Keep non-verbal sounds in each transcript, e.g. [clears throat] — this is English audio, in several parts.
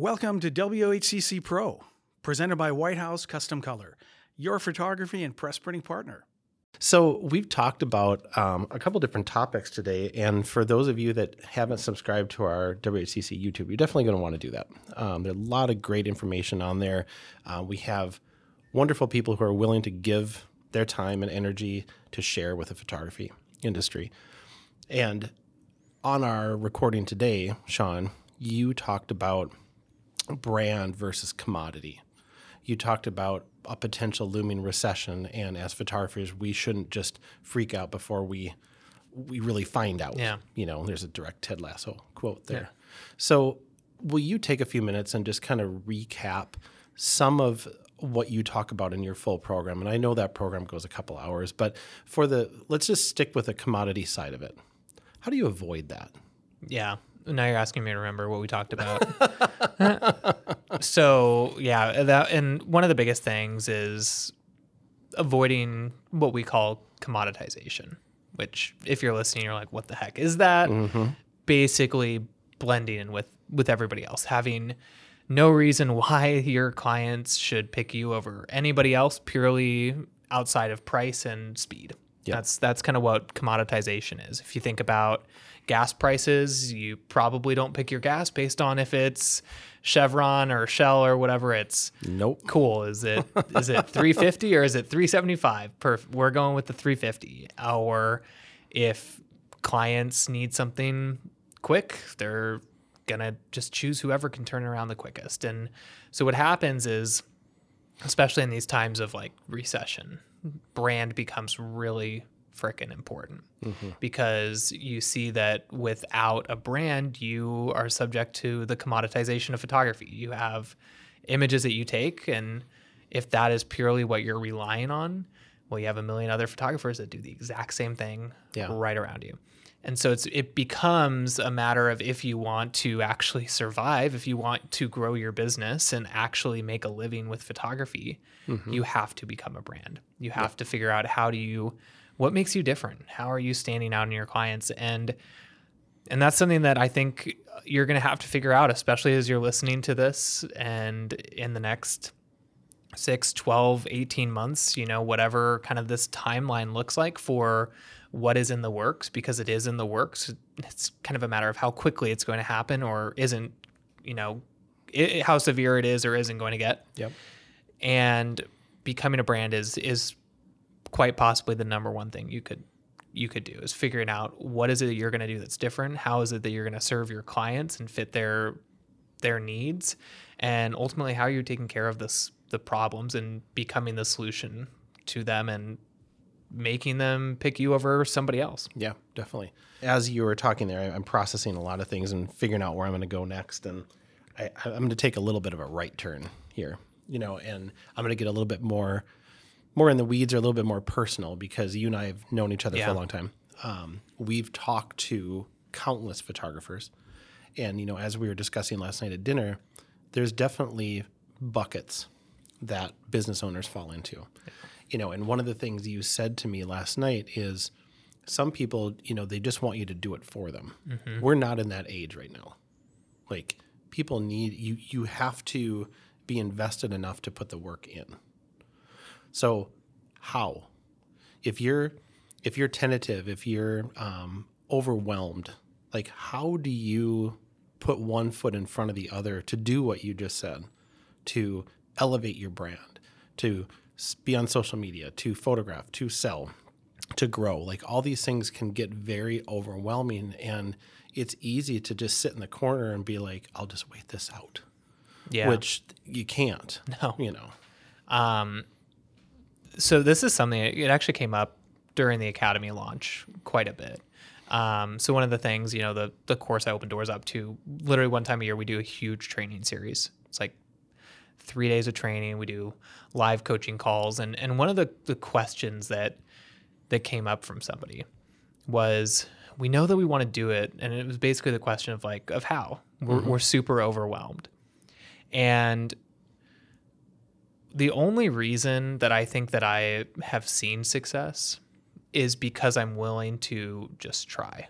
Welcome to WHCC Pro, presented by White House Custom Color, your photography and press printing partner. So, we've talked about um, a couple different topics today. And for those of you that haven't subscribed to our WHCC YouTube, you're definitely going to want to do that. Um, there's a lot of great information on there. Uh, we have wonderful people who are willing to give their time and energy to share with the photography industry. And on our recording today, Sean, you talked about brand versus commodity. You talked about a potential looming recession, and as photographers, we shouldn't just freak out before we we really find out. Yeah. You know, there's a direct Ted Lasso quote there. So, will you take a few minutes and just kind of recap some of what you talk about in your full program? And I know that program goes a couple hours, but for the let's just stick with the commodity side of it. How do you avoid that? Yeah. Now you're asking me to remember what we talked about. [laughs] so yeah, that and one of the biggest things is avoiding what we call commoditization. Which, if you're listening, you're like, "What the heck is that?" Mm-hmm. Basically, blending in with with everybody else, having no reason [laughs] why your clients should pick you over anybody else purely outside of price and speed. Yep. That's that's kind of what commoditization is. If you think about gas prices, you probably don't pick your gas based on if it's Chevron or Shell or whatever. It's Nope. cool. Is it is it [laughs] 350 or is it 375? Perfect. We're going with the 350. Or if clients need something quick, they're gonna just choose whoever can turn around the quickest. And so what happens is, especially in these times of like recession, brand becomes really freaking important mm-hmm. because you see that without a brand, you are subject to the commoditization of photography. You have images that you take, and if that is purely what you're relying on, well, you have a million other photographers that do the exact same thing Yeah. right around you. And so it's it becomes a matter of if you want to actually survive, if you want to grow your business and actually make a living with photography, mm-hmm. you have to become a brand. You have to figure out how do you what makes you different? How are you standing out in your clients and and that's something that I think you're going to have to figure out especially as you're listening to this and in the next 6 12 18 months you know whatever kind of this timeline looks like for what is in the works because it is in the works it's kind of a matter of how quickly it's going to happen or isn't you know i how severe it is or isn't going to get Yep. and becoming a brand is is quite possibly the number one thing you could you could do is figuring out what is it that you're going to do that's different how is it that you're going to serve your clients and fit their their needs and ultimately how are you're taking care of this the problems and becoming the solution to them and making them pick you over somebody else Yeah, definitely. As you were talking there, I'm processing a lot of things and figuring out where I'm going to go next. And I, I'm going to take a little bit of a right turn here, you know, and I'm going to get a little bit more, more in the weeds or a little bit more personal because you and I have known each other for a long time. Um, we've talked to countless photographers, and you know, as we were discussing last night at dinner, there's definitely buckets that business owners fall into. You know, and one of the things you said to me last night is some people, you know, they just want you to do it for them. We're not in that age right now. Like people need you you have to be invested enough to put the work in. So, how? If you're if you're tentative, if you're um, overwhelmed, like how do you put one foot in front of the other to do what you just said, to elevate your brand, to be on social media, to photograph, to sell, to grow? Like all these things can get very overwhelming, and it's easy to just sit in the corner and be like, "I'll just wait this out," yeah which you can't. No. you know. Um, so this is something it actually came up during the academy launch quite a bit. Um, so one of the things, you know, the the course I open doors up to literally one time a year we do a huge training series. It's like three days of training. We do live coaching calls, and and one of the the questions that that came up from somebody was we know that we want to do it and it was basically the question of like of how we're, we're super overwhelmed and the only reason that I think that I have seen success is because I'm willing to just try.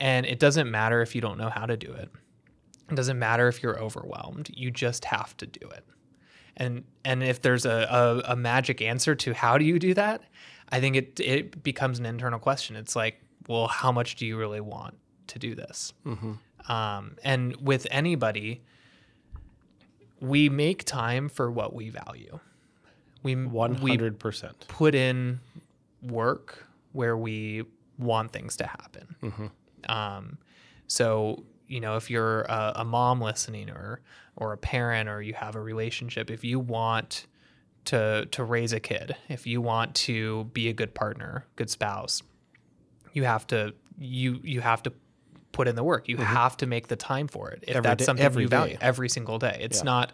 And it doesn't matter if you don't know how to do it. It doesn't matter if you're overwhelmed. You just have to do it. And and if there's a, a, a magic answer to how do you do that, I think it it becomes an internal question. It's like, well, how much do you really want to do this? Um, and with anybody, we make time for what we value. We hundred percent. put in work where we want things to happen. Um, so you know, if you're a, a mom listening, or or a parent, or you have a relationship, if you want to to raise a kid, if you want to be a good partner, good spouse, you have to you you have to put in the work. You have to make the time for it. If Every that's day- something every you value day. every single day. It's Yeah. not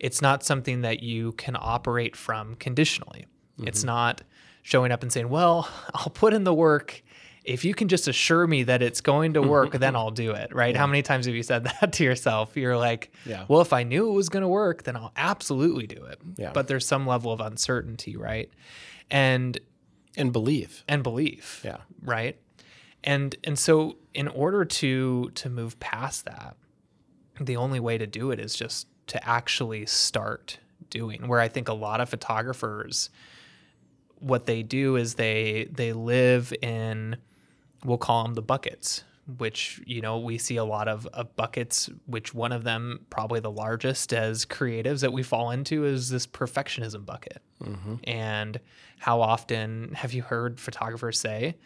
it's not something that you can operate from conditionally. It's Mm-hmm. not showing up and saying, "Well, [laughs] I'll put in the work if you can just assure me that it's going to work, then I'll do it." Right? How many times have you said [laughs] that to yourself? You're like, Yeah. "Well, if I knew it was going to work, then I'll absolutely do it." Yeah. But there's some level of uncertainty, right? And And believe. and belief Yeah. right and and so in order to to move past that the only way to do it is just to actually start doing where i think a lot of photographers what they do is they they live in we'll call them the buckets which you know we see a lot of, of buckets which one of them probably the largest as creatives that we fall into is this perfectionism bucket. Mm-hmm. And how often have you heard photographers say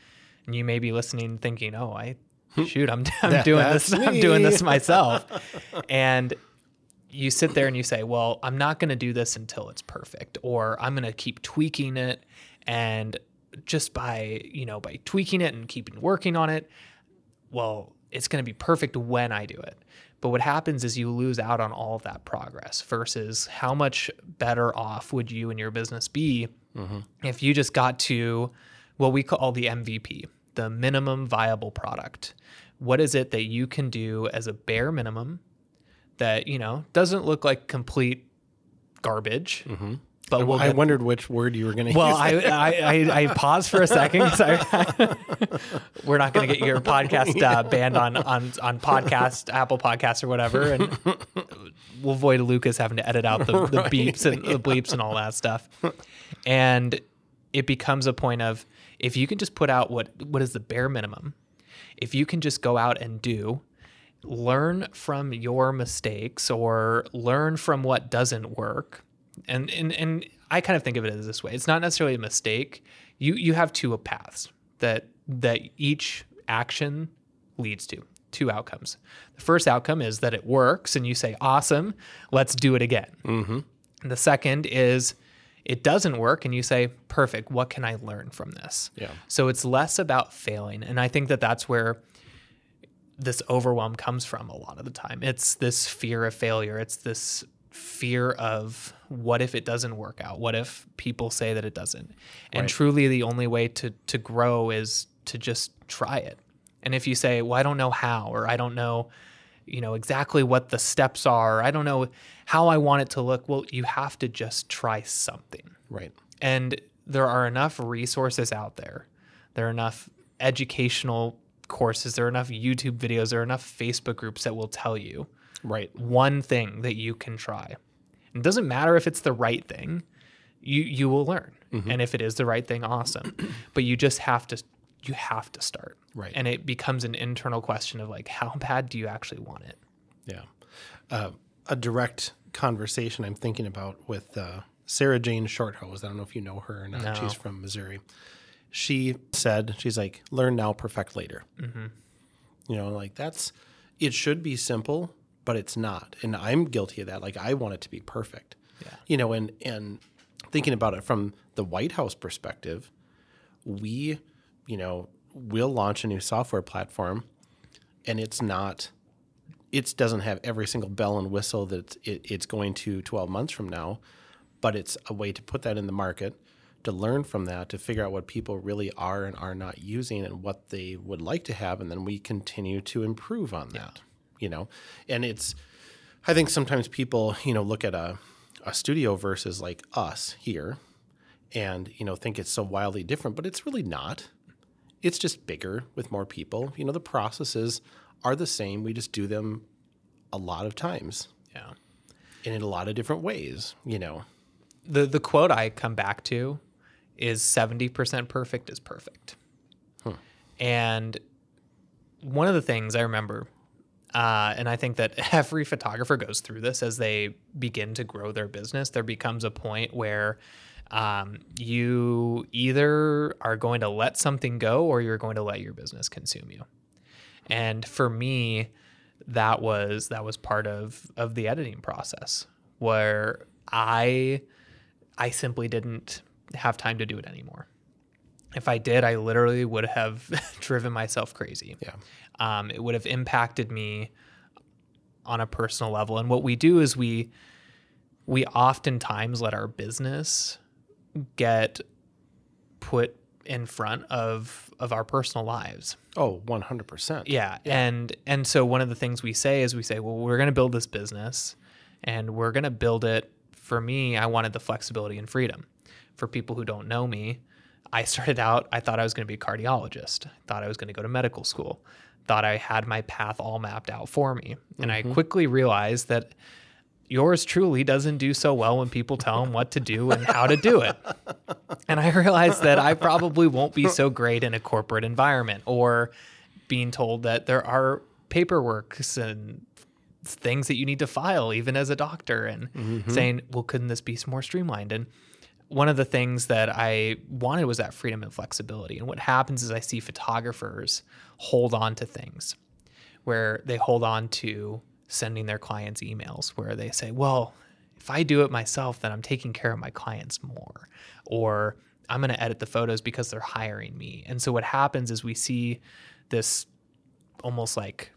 and you may be listening thinking oh i hmm. shoot i'm, [laughs] I'm That- doing this that's [laughs] i'm doing this [laughs] myself and you sit there and you say, well, I'm not going to do this until it's perfect, or I'm going to keep tweaking it. And just by, you know, by tweaking it and keeping working on it, well, it's going to be perfect when I do it. But what happens is you lose out on all of that progress versus how much better off would you and your business be mm-hmm. if you just got to what we call the MVP, the minimum viable product. What is it that you can do as a bare minimum that, you know, doesn't look like complete garbage, but will I get wondered which word you were going to well, use. I, I, I, I paused for a second I, [laughs] we're not going to get your podcast uh, banned on, on, on podcast, Apple Podcasts or whatever. And we'll avoid Lucas having to edit out the, the [laughs] beeps and the bleeps and all that stuff. And it becomes a point of if you can just put out what what is the bare minimum, if you can just go out and do, learn from your mistakes or learn from what doesn't work. And and and I kind of think of it as this way. It's not necessarily a mistake. You you have two paths that that each action leads to two outcomes. The first outcome is that it works and you say, "Awesome, let's do it again." Mm-hmm. The second is it doesn't work and you say, "Perfect, what can I learn from this?" Yeah. So it's less about failing. And I think that that's where this overwhelm comes from a lot of the time. It's this fear of failure. It's this fear of what if it doesn't work out? What if people say that it doesn't? And Right. truly the only way to to grow is to just try it. And if you say, "Well, I don't know how," or "I don't know, you know, exactly what the steps are. I don't know how I want it to look." Well, you have to just try something. Right. And there are enough resources out there. There are enough educational courses, there are enough YouTube videos, there are enough Facebook groups that will tell you Right. one thing that you can try. It doesn't matter if it's the right thing. You you will learn. Mm-hmm. And if it is the right thing, awesome. [clears throat] but you just have to you have to start. Right. And it becomes an internal question of like how bad do you actually want it? Yeah. Uh, a direct conversation I'm thinking about with uh, Sarah Jane Shorthose. I don't know if you know her or not. No. She's from Missouri. She said, she's like, learn now, perfect later. You know, like that's, it should be simple, but it's not. And I'm guilty of that. Like I want it to be perfect. Yeah. You know, and, and thinking about it from the White House perspective, we, you know, we'll launch a new software platform and it's not it doesn't have every single bell and whistle that it, it's going to 12 months from now, but it's a way to put that in the market, to learn from that, to figure out what people really are and are not using and what they would like to have, and then we continue to improve on that. You know, and it's I think sometimes people you know look at a a studio versus like us here, and you know think it's so wildly different, but it's really not it's just bigger with more people. You know, the processes are the same. We just do them a lot of times Yeah. and in a lot of different ways, you know. The the quote I come back to is 70% perfect is perfect. And one of the things I remember, uh, and I think that [laughs] every photographer goes through this as they begin to grow their business, there becomes a point where um, you either are going to let something go or you're going to let your business consume you. And for me, that was that was part of of the editing process where I I simply didn't have time to do it anymore. If I did, I literally would have [laughs] driven myself crazy. Yeah. Um, it would have impacted me on a personal level. And what we do is we we oftentimes let our business get put in front of of our personal lives. Oh, 100%. Yeah. And and so one of the things we say is we say, well, we're going to build this business and we're going to build it for me, I wanted the flexibility and freedom. For people who don't know me, I started out I thought I was going to be a cardiologist. I thought I was going to go to medical school. Thought I had my path all mapped out for me. And I quickly realized that yours truly doesn't do so well when people tell him what to do and how to do it. And I realized that I probably won't be so great in a corporate environment or being told that there are paperworks and things that you need to file even as a doctor and mm-hmm. saying, well, couldn't this be more streamlined? And one of the things that I wanted was that freedom and flexibility. And what happens is I see photographers hold on to things where they hold on to sending their clients emails where they say, well, if I do it myself, then I'm taking care of my clients more. Or I'm going to edit the photos because they're hiring me. And so what happens is we see this almost like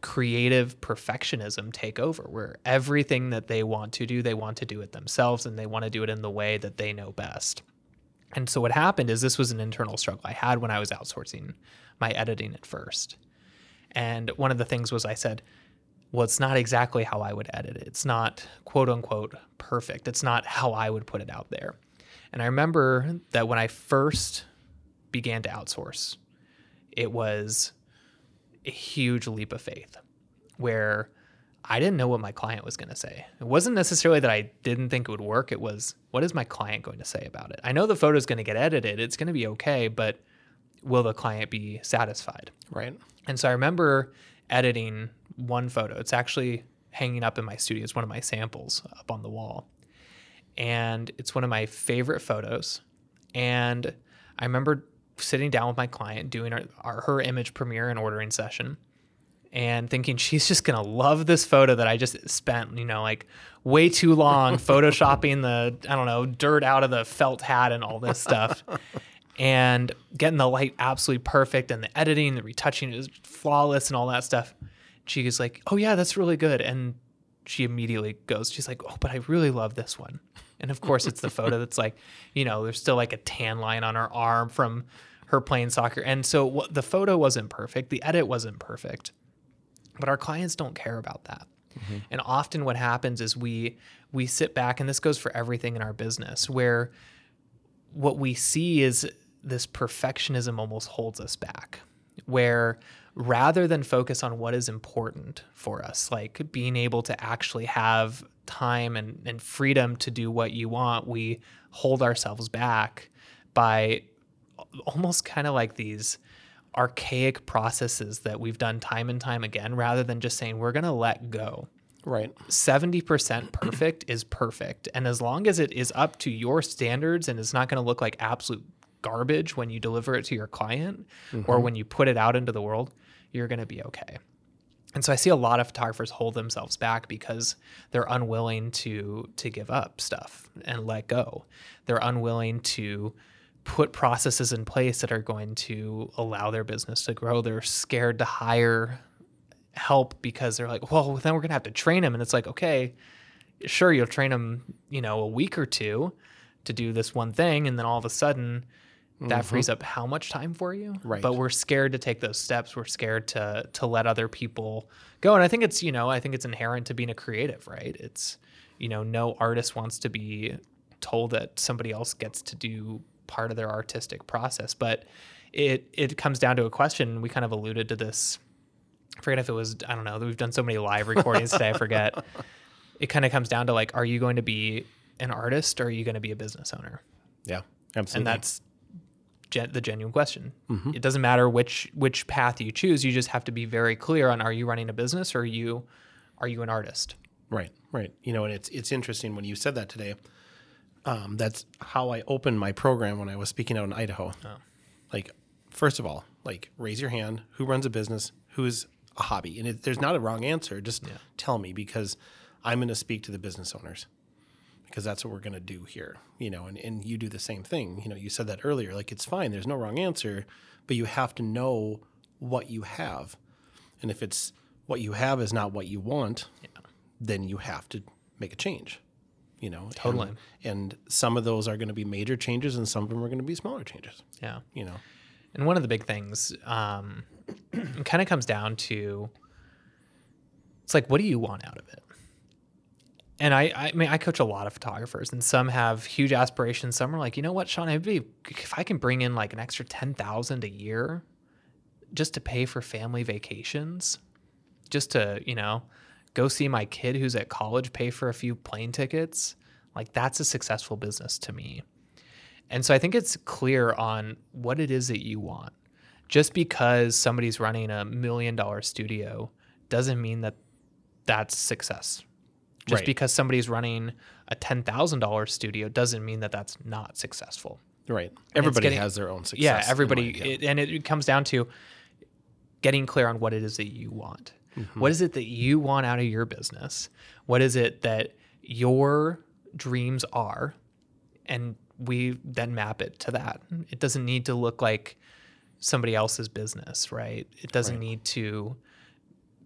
creative perfectionism take over where everything that they want to do, they want to do it themselves and they want to do it in the way that they know best. And so what happened is this was an internal struggle I had when I was outsourcing my editing at first. And one of the things was I said, well, it's not exactly how I would edit it. It's not quote unquote perfect. It's not how I would put it out there. And I remember that when I first began to outsource, it was a huge leap of faith where I didn't know what my client was going to say. It wasn't necessarily that I didn't think it would work. It was, what is my client going to say about it? I know the photo is going to get edited. It's going to be okay, but will the client be satisfied? Right. And so I remember editing one photo. It's actually hanging up in my studio. It's one of my samples up on the wall. And it's one of my favorite photos. And I remember sitting down with my client, doing our, our, her image premiere and ordering session, and thinking she's just gonna love this photo that I just spent, you know, like way too long [laughs] photoshopping the I don't know dirt out of the felt hat and all this stuff, [laughs] and getting the light absolutely perfect and the editing, the retouching is flawless and all that stuff. She was like, "Oh yeah, that's really good," and she immediately goes, "She's like, oh, but I really love this one." And of course, it's the photo that's like, you know, there's still like a tan line on her arm from her playing soccer. And so what, the photo wasn't perfect, the edit wasn't perfect. But our clients don't care about that. Mm-hmm. And often what happens is we we sit back and this goes for everything in our business where what we see is this perfectionism almost holds us back. Where rather than focus on what is important for us, like being able to actually have time and, and freedom to do what you want, we hold ourselves back by almost kind of like these archaic processes that we've done time and time again, rather than just saying we're going to let go. Right. 70% perfect is perfect. And as long as it is up to your standards and it's not going to look like absolute garbage when you deliver it to your client mm-hmm. or when you put it out into the world, you're going to be okay. And so I see a lot of photographers hold themselves back because they're unwilling to to give up stuff and let go. They're unwilling to put processes in place that are going to allow their business to grow. They're scared to hire help because they're like, well, then we're going to have to train them. And it's like, okay, sure, you'll train them, you know, a week or two to do this one thing. And then all of a sudden, that mm-hmm. frees up how much time for you right but we're scared to take those steps we're scared to to let other people go and i think it's you know i think it's inherent to being a creative right it's you know no artist wants to be told that somebody else gets to do part of their artistic process but it it comes down to a question we kind of alluded to this I forget if it was I don't know. We've done so many live recordings today. I forget. [laughs] It kind of comes down to like, are you going to be an artist or are you going to be a business owner? Yeah, absolutely. and that's gen- the genuine question. It doesn't matter which which path you choose. You just have to be very clear on: Are you running a business or are you are you an artist? Right, right. You know, and it's it's interesting when you said that today. Um, that's how I opened my program when I was speaking out in Idaho. Like, first of all, like raise your hand. Who runs a business? Who's a hobby? And it, there's not a wrong answer. Just tell me because I'm going to speak to the business owners because that's what we're going to do here. You know, and, and you do the same thing. You know, you said that earlier. Like, it's fine. There's no wrong answer, but you have to know what you have. And if it's what you have is not what you want, then you have to make a change. You know, Totally. And, and some of those are going to be major changes, and some of them are going to be smaller changes. Yeah. You know, And one of the big things um, it kind of comes down to it's like, what do you want out of it? And I, I mean, I coach a lot of photographers, and some have huge aspirations. Some are like, you know what, Sean, be if I can bring in like an extra ten thousand a year, just to pay for family vacations, just to you know, go see my kid who's at college, pay for a few plane tickets. Like that's a successful business to me. And so I think it's clear on what it is that you want. Just because somebody's running a million dollar studio doesn't mean that that's success. Just Right. because somebody's running a $10,000 studio doesn't mean that that's not successful. right? Everybody getting- has their own success. yeah, everybody, mind, yeah. It, and it comes down to getting clear on what it is that you want. Mm-hmm. What is it that you want out of your business? What is it that your dreams are? And we then map it to that. It doesn't need to look like somebody else's business, right? It doesn't need to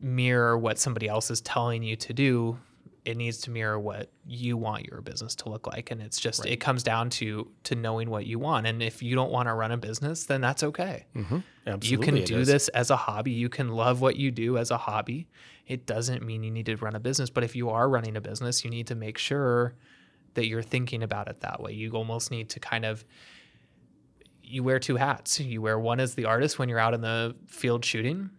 mirror what somebody else is telling you to do. It needs to mirror what you want your business to look like. And it's just it comes down to to knowing what you want. And if you don't want to run a business, then that's okay. Mm-hmm. You can do is. this as a hobby. You can love what you do as a hobby. It doesn't mean you need to run a business, but if you are running a business, you need to make sure that you're thinking about it that way. You almost need to kind of you wear two hats. You wear one as the artist when you're out in the field shooting,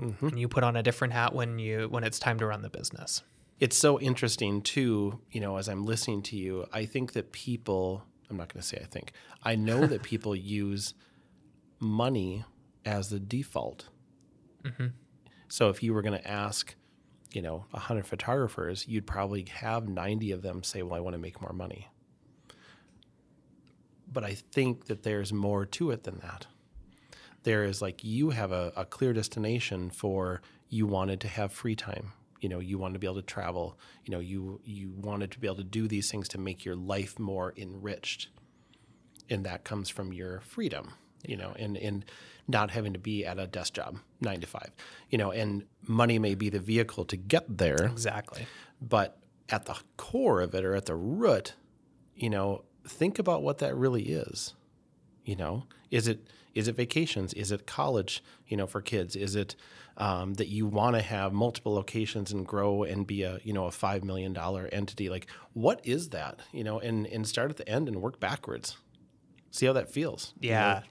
Mm-hmm. and you put on a different hat when you when it's time to run the business. It's so interesting too. You know, as I'm listening to you, I think that people. I'm not going to say I think. I know that [laughs] people use money as the default. Mm-hmm. So if you were going to ask, you know, 100 photographers, you'd probably have 90 of them say, "Well, I want to make more money." But I think that there's more to it than that. There is like you have a, a clear destination for you wanted to have free time. You know, you wanted to be able to travel. You know, you you wanted to be able to do these things to make your life more enriched and that comes from your freedom you know and and not having to be at a desk job nine to five you know and money may be the vehicle to get there Exactly. but at the core of it or at the root you know think about what that really is you know is it is it vacations is it college you know for kids is it um, that you want to have multiple locations and grow and be a you know a five million dollar entity like what is that you know and and start at the end and work backwards see how that feels you know? Yeah.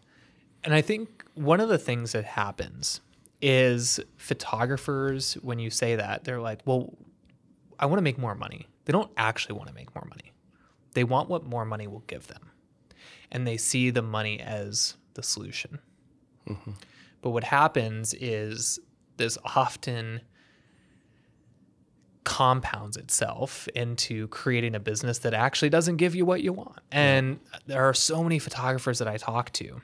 And I think one of the things that happens is photographers, when you say that, they're like, well, I want to make more money. They don't actually want to make more money. They want what more money will give them. And they see the money as the solution. Mm-hmm. But what happens is this often compounds itself into creating a business that actually doesn't give you what you want. And there are so many photographers that I talk to,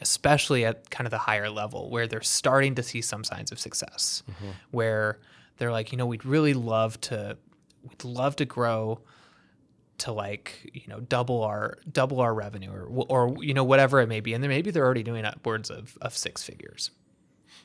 especially at kind of the higher level, where they're starting to see some signs of success, mm-hmm. where they're like, you know, we'd really love to, we'd love to grow to like you know double our double our revenue or or you know whatever it may be. And then maybe they're already doing upwards of, of six figures.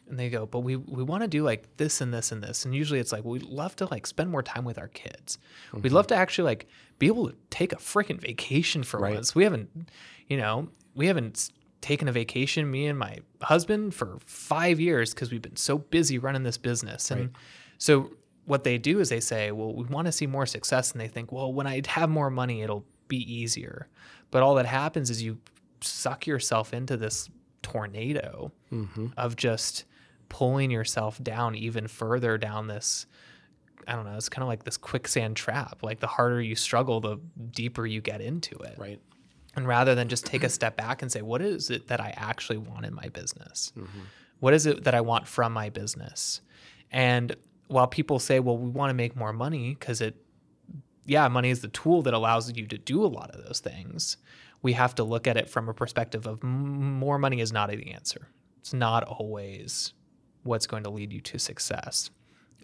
And they go but we we want to do like this and this and this. And usually it's like we'd love to like spend more time with our kids. We'd love mm-hmm. to actually like be able to take a freaking vacation for Right. once. We haven't you know we haven't taken a vacation me and my husband for five years because we've been so busy running this business. And so what they do is they say well we want to see more success and they think well when i have more money it'll be easier but all that happens is you suck yourself into this tornado mm-hmm. of just pulling yourself down even further down this I don't know, it's kind of like this quicksand trap. Like the harder you struggle, the deeper you get into it. Right. And rather than just take a step back and say, what is it that I actually want in my business? Mm-hmm. What is it that I want from my business? And while people say, well, we want to make more money because it, yeah, money is the tool that allows you to do a lot of those things. We have to look at it from a perspective of m- more money is not the answer. It's not always what's going to lead you to success.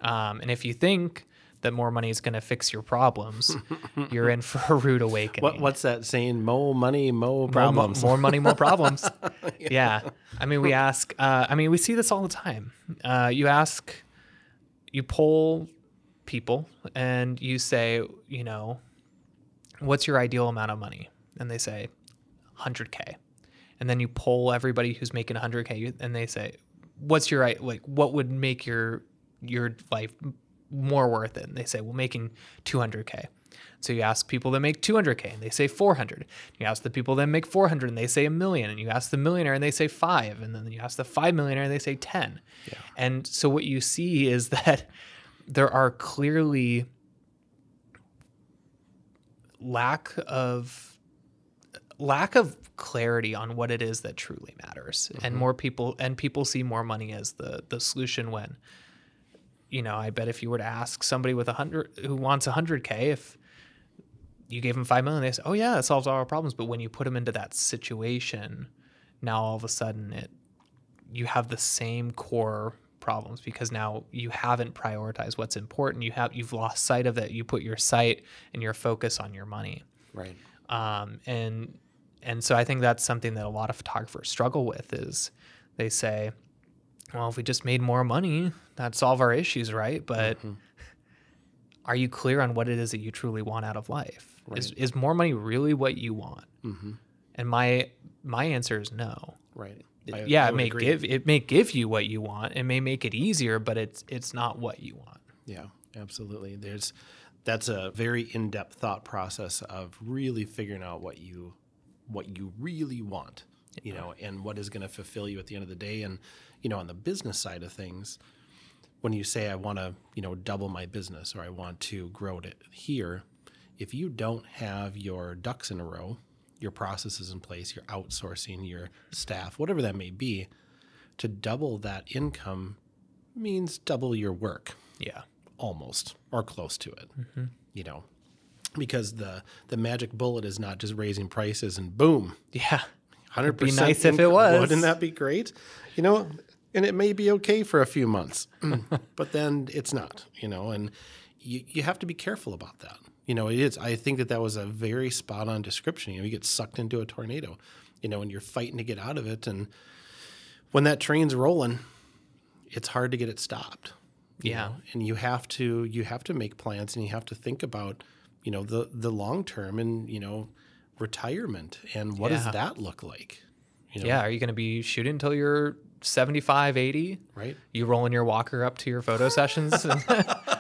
Um, and if you think that more money is going to fix your problems, [laughs] you're in for a rude awakening. What what's that saying? More money, More problems. More, money, more problems. [laughs] yeah. I mean, we ask, uh, I mean, we see this all the time. Uh, you ask, you poll people and you say, you know, what's your ideal amount of money? And they say 100K. And then you poll everybody who's making 100K and they say, what's your, like, what would make your, your life more worth it? And they say, well, making 200K. So you ask people that make 200K and they say 400. You ask the people that make 400 and they say a million. And you ask the millionaire and they say five. And then you ask the five millionaire and they say 10. And so what you see is [laughs] that there are clearly lack of lack of clarity on what it is that truly matters and mm-hmm. more people and people see more money as the the solution when you know i bet if you were to ask somebody with a hundred who wants a hundred k if you gave them five million they say oh yeah it solves all our problems but when you put them into that situation now all of a sudden it you have the same core problems because now you haven't prioritized what's important you have you've lost sight of it you put your sight and your focus on your money right. um, and and so I think that's something that a lot of photographers struggle with is they say, well, if we just made more money, that'd solve our issues, right? But are you clear on what it is that you truly want out of life? Is is more money really what you want? Mm-hmm. And my my answer is no. Right. I- yeah, I it may agree. give it may give you what you want. It may make it easier, but it's it's not what you want. Yeah, absolutely. There's that's a very in-depth thought process of really figuring out what you what you really want, you know, and what is going to fulfill you at the end of the day. And you know, on the business side of things, when you say I want to, you know, double my business or I want to grow it here, if you don't have your ducks in a row, your processes in place, your outsourcing, your staff, whatever that may be, to double that income means double your work Yeah. almost or close to it Mm-hmm. you know because the the magic bullet is not just raising prices and boom Yeah. 100% be nice if it was. wouldn't that be great you know and it may be okay for a few months [laughs] but then it's not you know and you, you have to be careful about that you know it is i think that that was a very spot on description you know you get sucked into a tornado you know and you're fighting to get out of it and when that train's rolling it's hard to get it stopped Yeah. know? and you have to you have to make plans and you have to think about you know the the long term and you know retirement and what Yeah. does that look like you know Yeah. Are you going to be shooting until you're 75, 80? right You rolling your walker up to your photo sessions?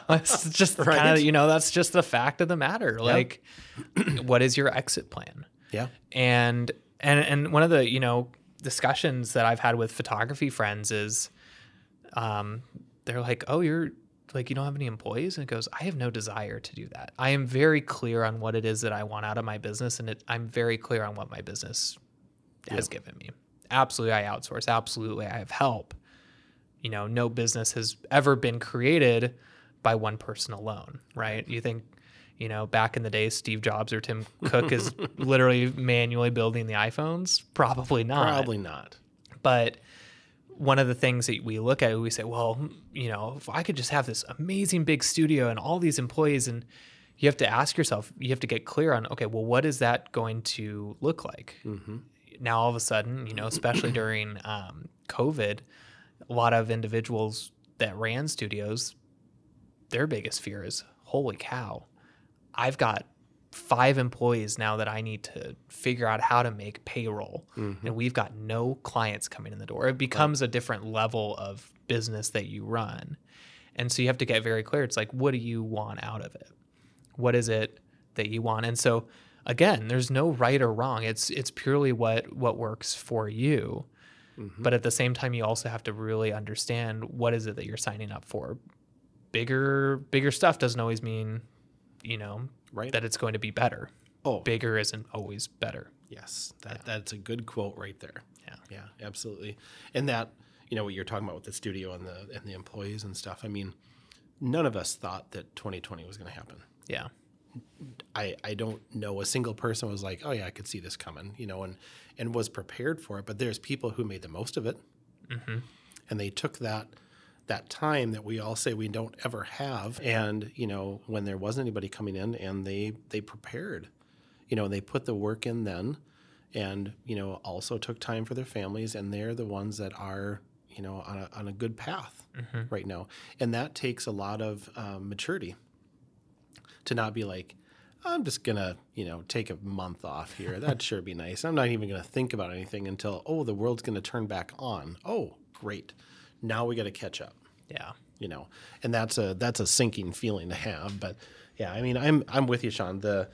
it's [laughs] just kind of, you know, that's just the fact of the matter. Like, [clears throat] what is your exit plan? yeah and and and one of the you know discussions that I've had with photography friends is, um, they're like, oh, you're like you don't have any employees, and it goes, I have no desire to do that. I am very clear on what it is that I want out of my business, and it, I'm very clear on what my business has given me. Absolutely, I outsource. Absolutely, I have help. You know, no business has ever been created by one person alone, right? You think, you know, back in the day, Steve Jobs or Tim Cook is [laughs] literally manually building the iPhones? Probably not. probably not But one of the things that we look at, we say, well, you know, if I could just have this amazing big studio and all these employees, and you have to ask yourself, you have to get clear on, okay, well, what is that going to look like? Mm-hmm. Now, all of a sudden, you know, especially [clears throat] during um, COVID, a lot of individuals that ran studios, their biggest fear is, holy cow, I've got five employees now that I need to figure out how to make payroll, and we've got no clients coming in the door. It becomes a different level of business that you run. And so you have to get very clear. It's like, what do you want out of it? What is it that you want? And so again, there's no right or wrong. It's it's purely what what works for you. Mm-hmm. But at the same time, you also have to really understand what is it that you're signing up for. Bigger, bigger stuff doesn't always mean, you know, Right. that it's going to be better. oh, Bigger isn't always better. Yes, that that's a good quote right there. Yeah. Yeah, absolutely. And that, you know, what you're talking about with the studio and the and the employees and stuff. I mean, none of us thought that 2020 was going to happen. Yeah. I I don't know a single person was like, oh yeah, I could see this coming, you know, and and was prepared for it. But there's people who made the most of it, and they took that that time that we all say we don't ever have, and you know, when there wasn't anybody coming in, and they they prepared, you know, they put the work in then, and you know, also took time for their families, and they're the ones that are you know on a on a good path right now, and that takes a lot of um, maturity to not be like, I'm just gonna, you know, take a month off here. [laughs] That'd sure be nice. I'm not even gonna think about anything until, oh, the world's gonna turn back on. Oh, great. Now we gotta catch up. Yeah. You know, and that's a that's a sinking feeling to have. But yeah, I mean, I'm I'm with you, Sean. The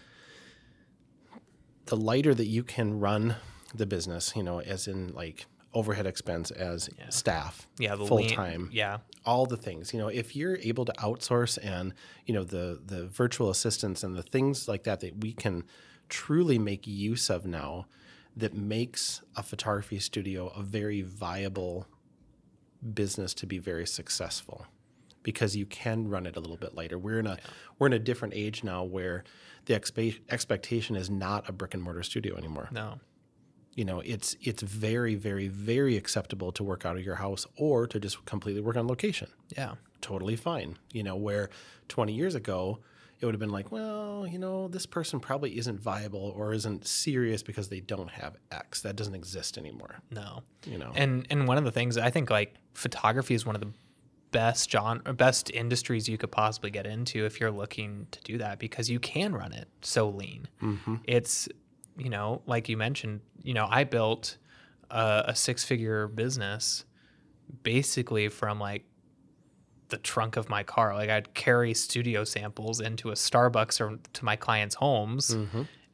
the lighter that you can run the business, you know, as in like overhead expense as staff, Yeah. full time, Yeah. all the things you know if you're able to outsource and you know the the virtual assistants and the things like that that we can truly make use of now that makes a photography studio a very viable business to be very successful because you can run it a little bit later we're in a we're in a different age now where the expe- expectation is not a brick and mortar studio anymore No. You know it's it's very very very acceptable to work out of your house or to just completely work on location Yeah. totally fine you know where 20 years ago it would have been like well you know this person probably isn't viable or isn't serious because they don't have x that doesn't exist anymore No. you know And and one of the things I think like photography is one of the best or best industries you could possibly get into if you're looking to do that because you can run it so lean. Mm-hmm. It's you know like you mentioned you know I built a, a six figure business basically from like the trunk of my car. Like I'd carry studio samples into a Starbucks or to my clients' homes,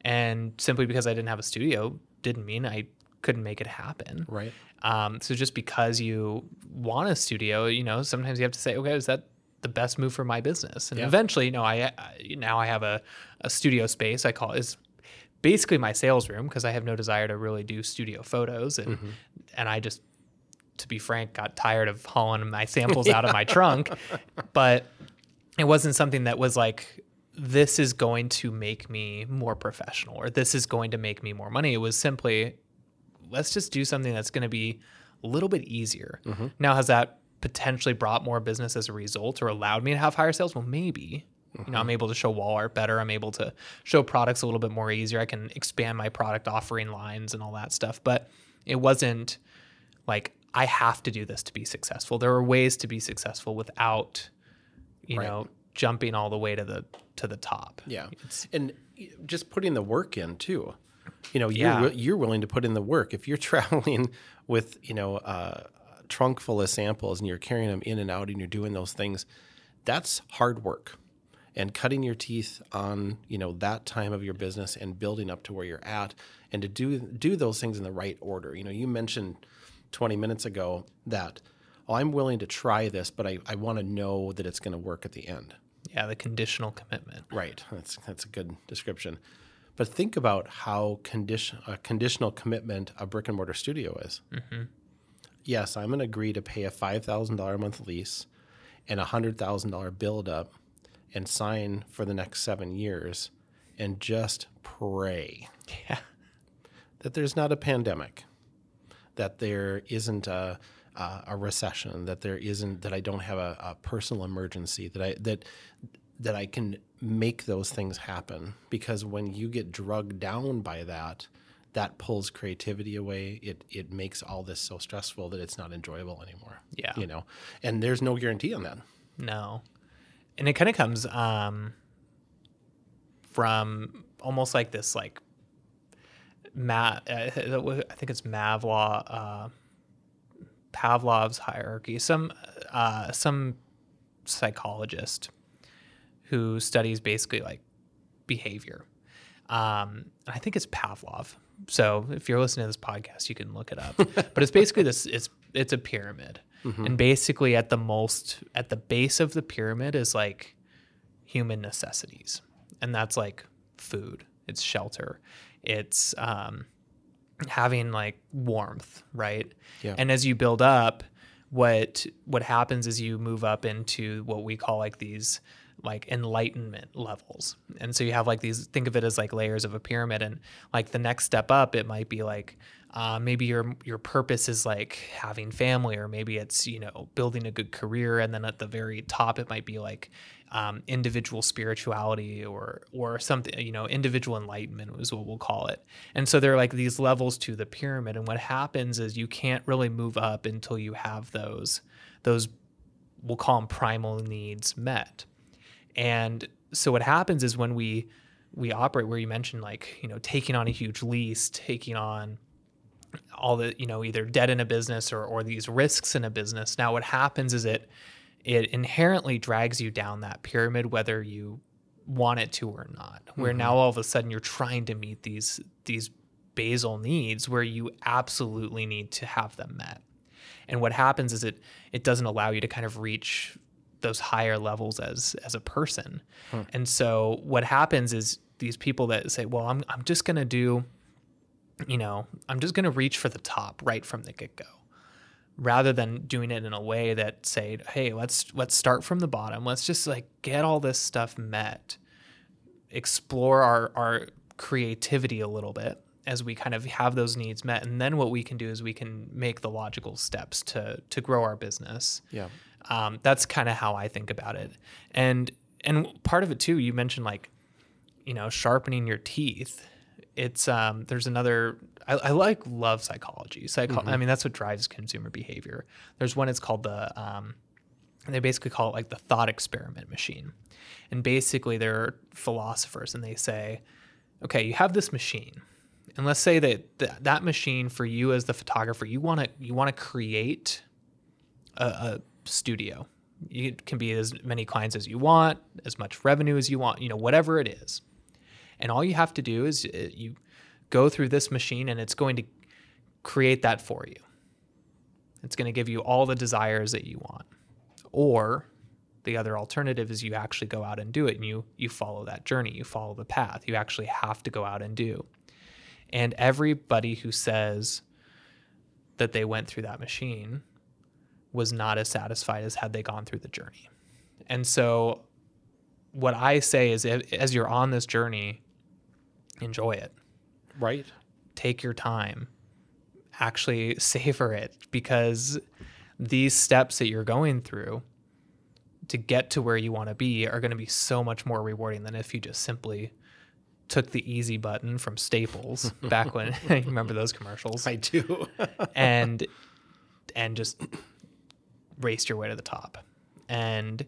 and simply because I didn't have a studio didn't mean I couldn't make it happen. right Um, so just because you want a studio, you know, sometimes you have to say, okay, is that the best move for my business? And Yeah. eventually, you know, I, I now I have a, a studio space. I call it is basically my sales room because I have no desire to really do studio photos and mm-hmm. and I just to be frank got tired of hauling my [laughs] samples out of my trunk, [laughs] but it wasn't something that was like this is going to make me more professional or this is going to make me more money. It was simply let's just do something that's going to be a little bit easier. Mm-hmm. Now, has that potentially brought more business as a result or allowed me to have higher sales? Well, maybe. You know, I'm mm-hmm. able to show wall art better. I'm able to show products a little bit more easier. I can expand my product offering lines and all that stuff. But it wasn't like I have to do this to be successful. There are ways to be successful without, you Right. know, jumping all the way to the to the top. Yeah, and just putting the work in too. You know, you're Yeah. you're willing to put in the work. If you're [laughs] traveling with you know a trunk full of samples and you're carrying them in and out and you're doing those things, that's hard work. And cutting your teeth on you know that time of your business and building up to where you're at, and to do do those things in the right order. You know, you mentioned 20 minutes ago that oh, I'm willing to try this, but I, I want to know that it's going to work at the end. Yeah, the conditional commitment. Right. That's that's a good description. But think about how condition a conditional commitment a brick and mortar studio is. Mm-hmm. Yes, I'm going to agree to pay a five thousand dollar a month lease and a hundred thousand dollar build up and sign for the next seven years, and just pray Yeah. that there's not a pandemic, that there isn't a a, a recession, that there isn't that I don't have a, a personal emergency, that I that that I can make those things happen. Because when you get drugged down by that, that pulls creativity away. It it makes all this so stressful that it's not enjoyable anymore. Yeah. you know, and there's no guarantee on that. No. And it kind of comes um, from almost like this, like, Ma- uh, I think it's Mavlov, uh, Pavlov's hierarchy. Some, uh, some psychologist who studies basically like behavior. Um, and I think it's Pavlov. So if you're listening to this podcast, you can look it up. [laughs] but it's basically this. It's it's a pyramid, and basically at the most at the base of the pyramid is like human necessities, and that's like food, it's shelter, it's um, having like warmth, right? Yeah. And as you build up, what what happens is you move up into what we call like these like enlightenment levels. And so you have like these think of it as like layers of a pyramid. And like the next step up it might be like uh, maybe your your purpose is like having family or maybe it's you know building a good career. And then at the very top it might be like um, individual spirituality or or something you know individual enlightenment is what we'll call it. And so there are like these levels to the pyramid. And what happens is you can't really move up until you have those those we'll call them primal needs met and so what happens is when we we operate where you mentioned like you know taking on a huge lease taking on all the you know either debt in a business or or these risks in a business now what happens is it it inherently drags you down that pyramid whether you want it to or not where mm-hmm. now all of a sudden you're trying to meet these these basal needs where you absolutely need to have them met. And what happens is it it doesn't allow you to kind of reach those higher levels as as a person and so what happens is these people that say well i'm, I'm just going to do you know, I'm just going to reach for the top right from the get go rather than doing it in a way that say, hey, let's let's start from the bottom. Let's just like get all this stuff met. Explore our our creativity a little bit as we kind of have those needs met and then what we can do is we can make the logical steps to to grow our business. Yeah. Um, that's kind of how I think about it. And and part of it too, you mentioned like, you know, sharpening your teeth. It's um, there's another. I, I like love psychology. Psycho- I mean, that's what drives consumer behavior. There's one. It's called the. Um, they basically call it like the thought experiment machine, and basically they're philosophers, and they say, okay, you have this machine, and let's say that th- that machine for you as the photographer, you want to you want to create a, a studio. It can be as many clients as you want, as much revenue as you want, you know, whatever it is. And all you have to do is uh, you go through this machine and it's going to create that for you. It's going to give you all the desires that you want. Or the other alternative is you actually go out and do it and you you follow that journey, you follow the path. You actually have to go out and do. And everybody who says that they went through that machine was not as satisfied as had they gone through the journey. And so what I say is if, as you're on this journey, enjoy it. Right. Take your time. Actually savor it because these steps that you're going through to get to where you want to be are going to be so much more rewarding than if you just simply took the easy button from Staples [laughs] back when [laughs] you remember those commercials I do. [laughs] and and just raced your way to the top. And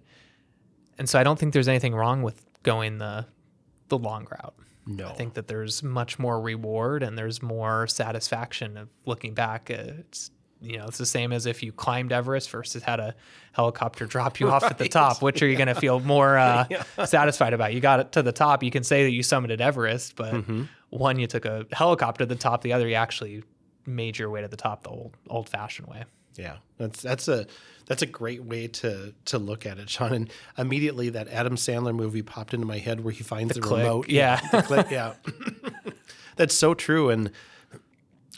and so I don't think there's anything wrong with going the the long route. no. I think that there's much more reward and there's more satisfaction of looking back. It's you know it's the same as if you climbed Everest versus had a helicopter drop you off at the [laughs] top. Which are you going to feel more uh, [laughs] satisfied about? You got it to the top. You can say that you summited Everest, but Mm-hmm. one you took a helicopter to the top. The other you actually made your way to the top the old old fashioned way. Yeah, that's that's a that's a great way to to look at it, Sean. And immediately that Adam Sandler movie popped into my head where he finds the, click, remote. yeah. the click, yeah. [laughs] that's so true. And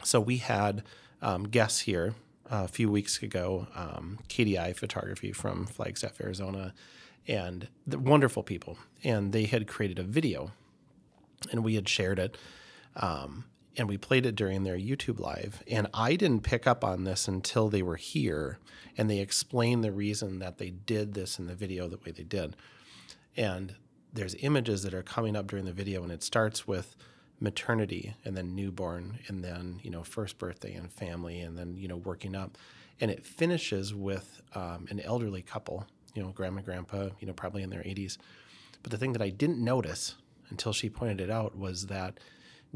so we had um, guests here uh, a few weeks ago, um, KDI Photography from Flagstaff, Arizona, and the wonderful people. And they had created a video, and we had shared it um, and we played it during their YouTube live. And I didn't pick up on this until they were here and they explained the reason that they did this in the video the way they did. And there's images that are coming up during the video, and it starts with maternity and then newborn and then you know first birthday and family and then you know working up and it finishes with um, an elderly couple you know grandma and grandpa you know probably in their 80s but the thing that i didn't notice until she pointed it out was that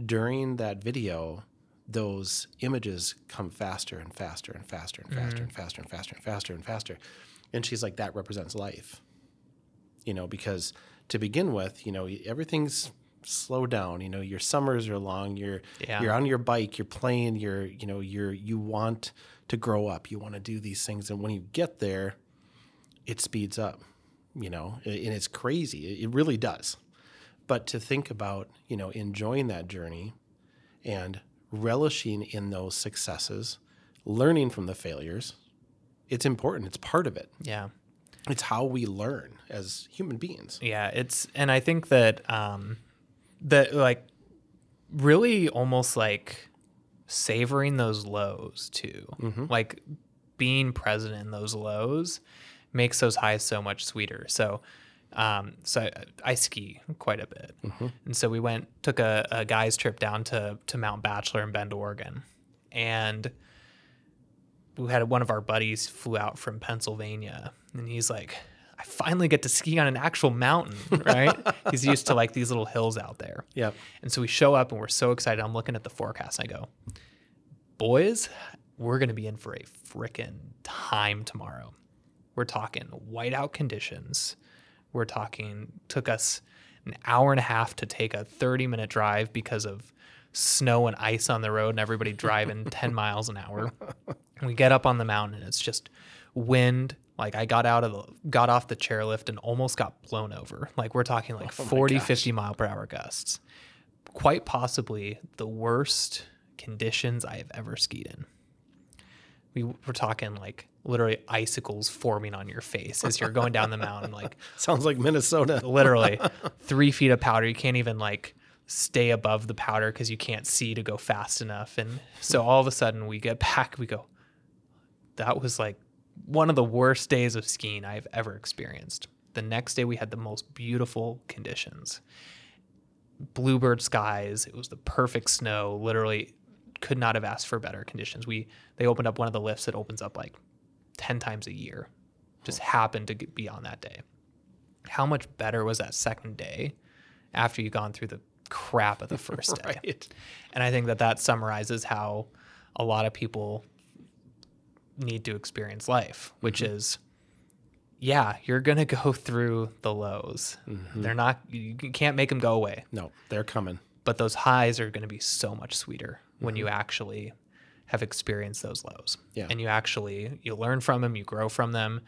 during that video, those images come faster and faster and faster and faster and mm-hmm. faster and faster and faster and faster. And she's like, that represents life. You know, because to begin with, you know, everything's slow down. You know, your summers are long. You're Yeah. you're on your bike. You're playing. You're you know you're you want to grow up. You want to do these things, and when you get there, it speeds up. You know, and it's crazy. It really does. But to think about you know enjoying that journey and relishing in those successes, learning from the failures, it's important. It's part of it. Yeah. It's how we learn as human beings. Yeah, it's and I think that um that like really almost like savoring those lows too. Like being present in those lows makes those highs so much sweeter. So um so I, I ski quite a bit. And so we went took a, a guy's trip down to to Mount Bachelor in Bend, Oregon. And we had one of our buddies flew out from Pennsylvania and he's like, I finally get to ski on an actual mountain, [laughs] right? he's used to like these little hills out there. Yep. And so we show up and we're so excited. I'm looking at the forecast and I go, boys, we're going to be in for a frickin' time tomorrow. We're talking whiteout conditions. We're talking, took us an hour and a half to take a 30 minute drive because of snow and ice on the road and everybody [laughs] driving 10 miles an hour. We get up on the mountain and it's just wind. Like I got out of the, got off the chairlift and almost got blown over. Like we're talking like 40, 50 mile per hour gusts quite possibly the worst conditions I have ever skied in. We were talking like literally icicles forming on your face as you're going down the mountain, like [laughs] Sounds like Minnesota. [laughs] literally three feet of powder. You can't even like stay above the powder because you can't see to go fast enough. And so all of a sudden we get back, we go, that was like one of the worst days of skiing I've ever experienced. The next day we had the most beautiful conditions. Bluebird skies, it was the perfect snow, literally could not have asked for better conditions. We they opened up one of the lifts that opens up like 10 times a year. Just happened to be on that day how much better was that second day after you gone through the crap of the [laughs] first day? Right. And I think that that summarizes how a lot of people need to experience life, which mm-hmm. is, yeah, you're going to go through the lows. Mm-hmm. They're not, you can't make them go away, No, they're coming. but those highs are going to be so much sweeter when you mm-hmm. actually have experienced those lows. Yeah. And you actually, you learn from them, you grow from them.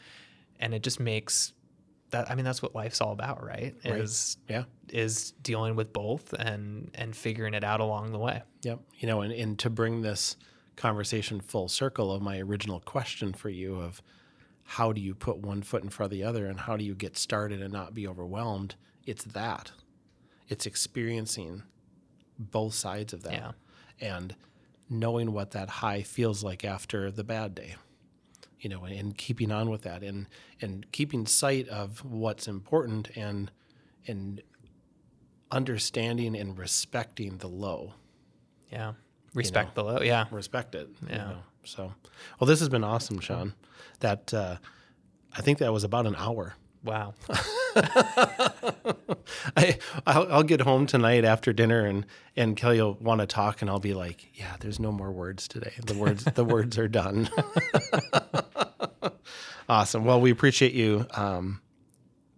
And it just makes that, I mean, that's what life's all about, right? Right. Is, Yeah. is dealing with both and, and figuring it out along the way. Yep. You know, and, and to bring this conversation full circle of my original question for you of how do you put one foot in front of the other and how do you get started and not be overwhelmed? It's that. It's experiencing both sides of that. Yeah. And knowing what that high feels like after the bad day. You know, and keeping on with that and and keeping sight of what's important and and understanding and respecting the low. Yeah. Respect the low. Yeah. respect it. you Yeah. know. So, well, this has been awesome, Sean. That uh, I think that was about an hour. Wow. [laughs] I I'll, I'll get home tonight after dinner, and and Kelly will want to talk, and I'll be like, "Yeah, there's no more words today. The words the words are done." [laughs] awesome. Well, we appreciate you. Um,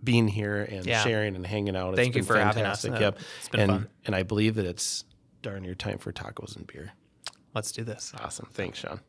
being here and Yeah. sharing and hanging out. It's Thank you for having us. fantastic. Yep. it's been and fun. and I believe that it's darn near time for tacos and beer. Let's do this. Awesome. Thanks, Sean.